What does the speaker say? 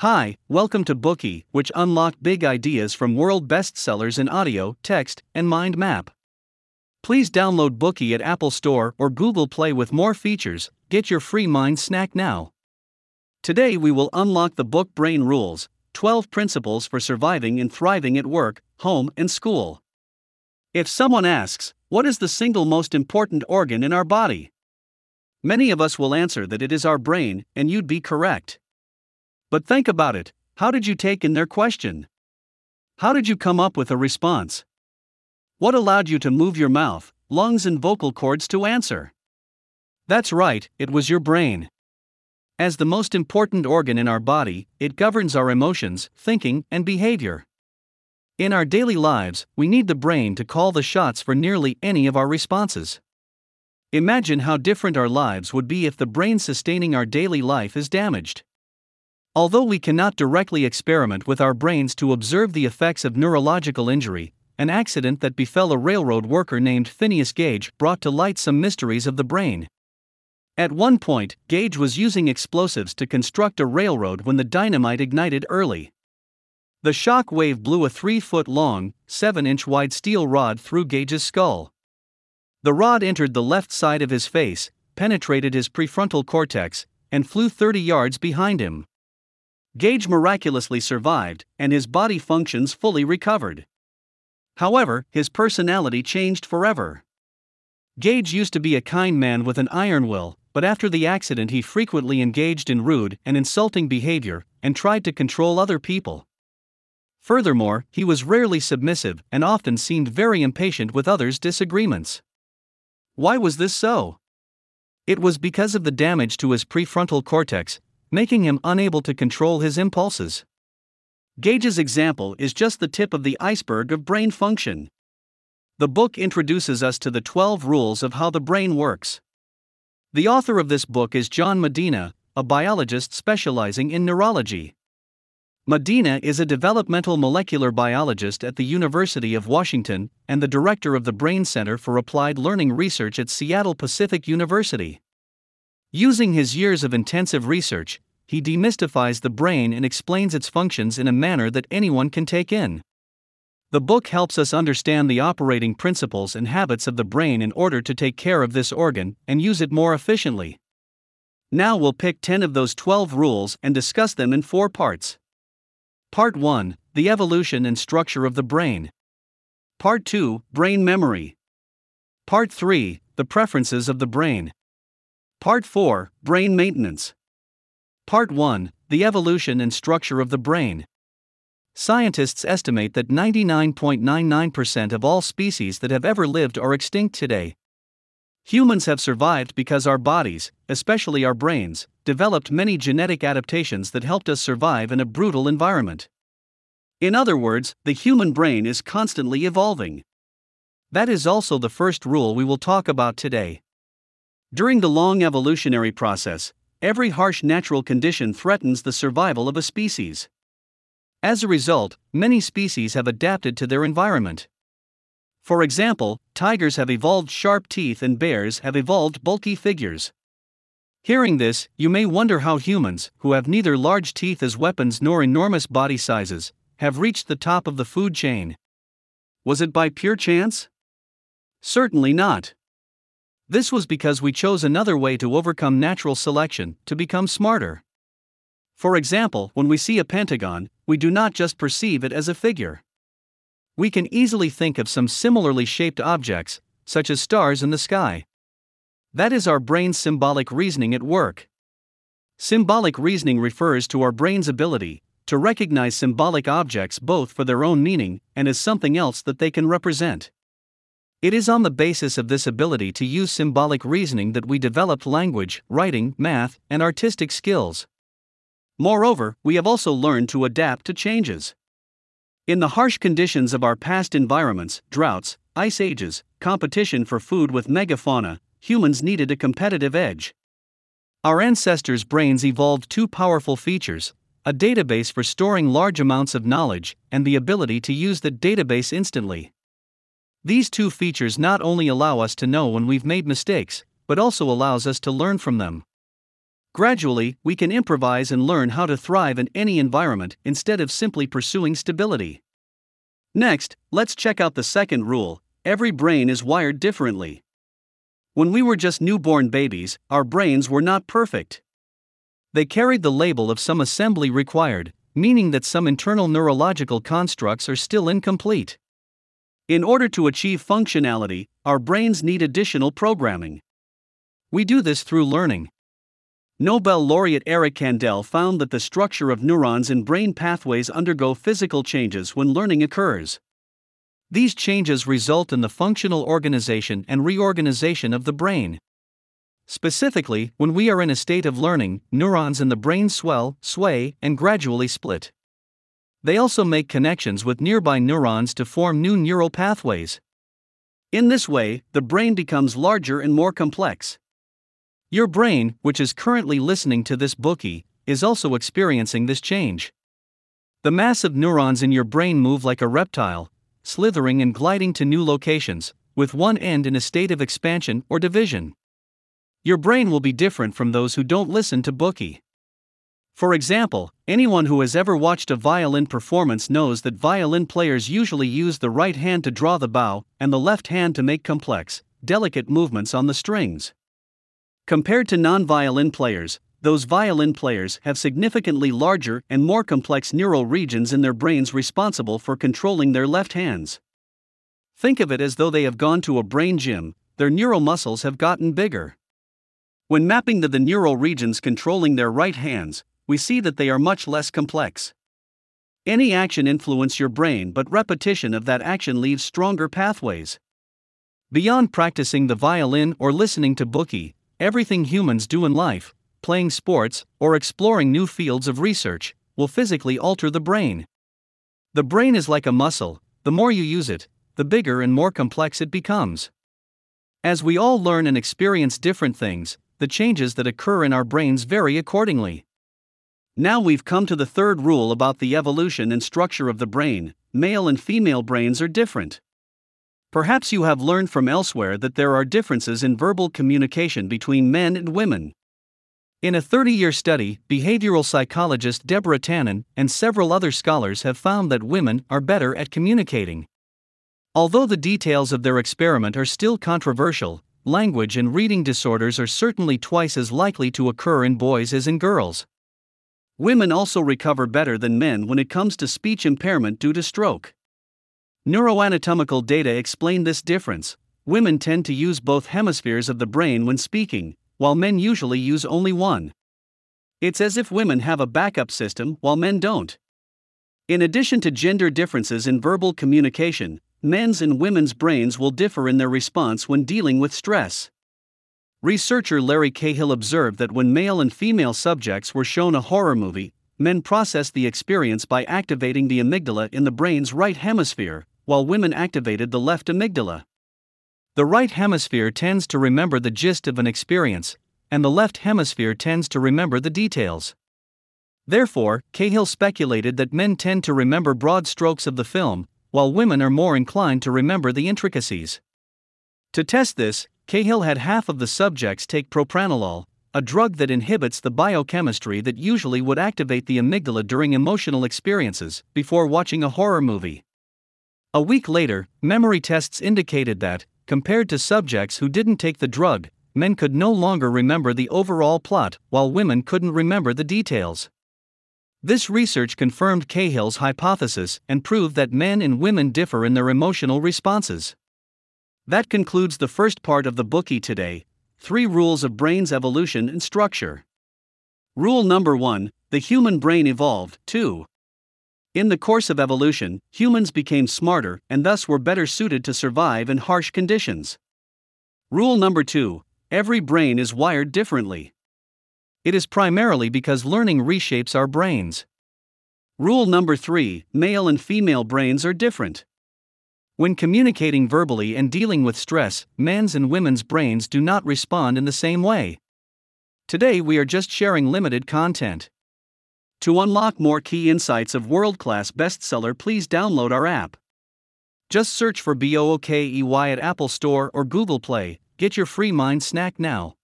Hi, welcome to Bookey, which unlock big ideas from world bestsellers in audio, text, and mind map. Please download Bookey at Apple Store or Google Play with more features. Get your free mind snack now. Today we will unlock the book Brain Rules 12 Principles for Surviving and Thriving at Work, Home, and School. If someone asks, What is the single most important organ in our body? Many of us will answer that it is our brain, and you'd be correct. But think about it how did you take in their question? How did you come up with a response? What allowed you to move your mouth, lungs, and vocal cords to answer? That's right, it was your brain. As the most important organ in our body, it governs our emotions, thinking, and behavior. In our daily lives, we need the brain to call the shots for nearly any of our responses. Imagine how different our lives would be if the brain sustaining our daily life is damaged. Although we cannot directly experiment with our brains to observe the effects of neurological injury, an accident that befell a railroad worker named Phineas Gage brought to light some mysteries of the brain. At one point, Gage was using explosives to construct a railroad when the dynamite ignited early. The shock wave blew a 3 foot long, 7 inch wide steel rod through Gage's skull. The rod entered the left side of his face, penetrated his prefrontal cortex, and flew 30 yards behind him. Gage miraculously survived, and his body functions fully recovered. However, his personality changed forever. Gage used to be a kind man with an iron will, but after the accident, he frequently engaged in rude and insulting behavior and tried to control other people. Furthermore, he was rarely submissive and often seemed very impatient with others' disagreements. Why was this so? It was because of the damage to his prefrontal cortex, making him unable to control his impulses. Gage's example is just the tip of the iceberg of brain function. The book introduces us to the 12 rules of how the brain works. The author of this book is John Medina, a biologist specializing in neurology. Medina is a developmental molecular biologist at the University of Washington and the director of the Brain Center for Applied Learning Research at Seattle Pacific University. Using his years of intensive research, he demystifies the brain and explains its functions in a manner that anyone can take in. The book helps us understand the operating principles and habits of the brain in order to take care of this organ and use it more efficiently. Now we'll pick 10 of those 12 rules and discuss them in four parts. Part 1 The Evolution and Structure of the Brain. Part 2 Brain Memory. Part 3 The Preferences of the Brain. Part 4 Brain Maintenance. Part 1 The Evolution and Structure of the Brain. Scientists estimate that 99.99% of all species that have ever lived are extinct today. Humans have survived because our bodies, especially our brains, developed many genetic adaptations that helped us survive in a brutal environment. In other words, the human brain is constantly evolving. That is also the first rule we will talk about today. During the long evolutionary process, every harsh natural condition threatens the survival of a species. As a result, many species have adapted to their environment. For example, tigers have evolved sharp teeth and bears have evolved bulky figures. Hearing this, you may wonder how humans, who have neither large teeth as weapons nor enormous body sizes, have reached the top of the food chain. Was it by pure chance? Certainly not. This was because we chose another way to overcome natural selection, to become smarter. For example, when we see a pentagon, we do not just perceive it as a figure. We can easily think of some similarly shaped objects, such as stars in the sky. That is our brain's symbolic reasoning at work. Symbolic reasoning refers to our brain's ability to recognize symbolic objects both for their own meaning and as something else that they can represent. It is on the basis of this ability to use symbolic reasoning that we developed language, writing, math, and artistic skills. Moreover, we have also learned to adapt to changes. In the harsh conditions of our past environments, droughts, ice ages, competition for food with megafauna, humans needed a competitive edge. Our ancestors' brains evolved two powerful features a database for storing large amounts of knowledge, and the ability to use the database instantly. These two features not only allow us to know when we've made mistakes, but also allows us to learn from them. Gradually, we can improvise and learn how to thrive in any environment instead of simply pursuing stability. Next, let's check out the second rule every brain is wired differently. When we were just newborn babies, our brains were not perfect. They carried the label of some assembly required, meaning that some internal neurological constructs are still incomplete. In order to achieve functionality, our brains need additional programming. We do this through learning. Nobel laureate Eric Kandel found that the structure of neurons in brain pathways undergo physical changes when learning occurs. These changes result in the functional organization and reorganization of the brain. Specifically, when we are in a state of learning, neurons in the brain swell, sway, and gradually split. They also make connections with nearby neurons to form new neural pathways. In this way, the brain becomes larger and more complex. Your brain, which is currently listening to this Bookey, is also experiencing this change. The massive neurons in your brain move like a reptile, slithering and gliding to new locations, with one end in a state of expansion or division. Your brain will be different from those who don't listen to Bookey. For example, anyone who has ever watched a violin performance knows that violin players usually use the right hand to draw the bow and the left hand to make complex, delicate movements on the strings. Compared to non violin players, those violin players have significantly larger and more complex neural regions in their brains responsible for controlling their left hands. Think of it as though they have gone to a brain gym, their neural muscles have gotten bigger. When mapping the neural regions controlling their right hands, we see that they are much less complex. Any action influence your brain, but repetition of that action leaves stronger pathways. Beyond practicing the violin or listening to Bookey, everything humans do in life, playing sports, or exploring new fields of research, will physically alter the brain. The brain is like a muscle, the more you use it, the bigger and more complex it becomes. As we all learn and experience different things, the changes that occur in our brains vary accordingly. Now we've come to the third rule about the evolution and structure of the brain male and female brains are different. Perhaps you have learned from elsewhere that there are differences in verbal communication between men and women. In a 30 year study, behavioral psychologist Deborah Tannen and several other scholars have found that women are better at communicating. Although the details of their experiment are still controversial, language and reading disorders are certainly twice as likely to occur in boys as in girls. Women also recover better than men when it comes to speech impairment due to stroke. Neuroanatomical data explain this difference. Women tend to use both hemispheres of the brain when speaking, while men usually use only one. It's as if women have a backup system while men don't. In addition to gender differences in verbal communication, men's and women's brains will differ in their response when dealing with stress. Researcher Larry Cahill observed that when male and female subjects were shown a horror movie, men processed the experience by activating the amygdala in the brain's right hemisphere, while women activated the left amygdala. The right hemisphere tends to remember the gist of an experience, and the left hemisphere tends to remember the details. Therefore, Cahill speculated that men tend to remember broad strokes of the film, while women are more inclined to remember the intricacies. To test this, Cahill had half of the subjects take propranolol, a drug that inhibits the biochemistry that usually would activate the amygdala during emotional experiences, before watching a horror movie. A week later, memory tests indicated that, compared to subjects who didn't take the drug, men could no longer remember the overall plot, while women couldn't remember the details. This research confirmed Cahill's hypothesis and proved that men and women differ in their emotional responses. That concludes the first part of the Bookey today Three Rules of Brain's Evolution and Structure. Rule number one The human brain evolved. 2. In the course of evolution, humans became smarter and thus were better suited to survive in harsh conditions. Rule number two Every brain is wired differently. It is primarily because learning reshapes our brains. Rule number three male and female brains are different. When communicating verbally and dealing with stress, men's and women's brains do not respond in the same way. Today we are just sharing limited content. To unlock more key insights of world class bestseller, please download our app. Just search for BOOKEY at Apple Store or Google Play. Get your free mind snack now.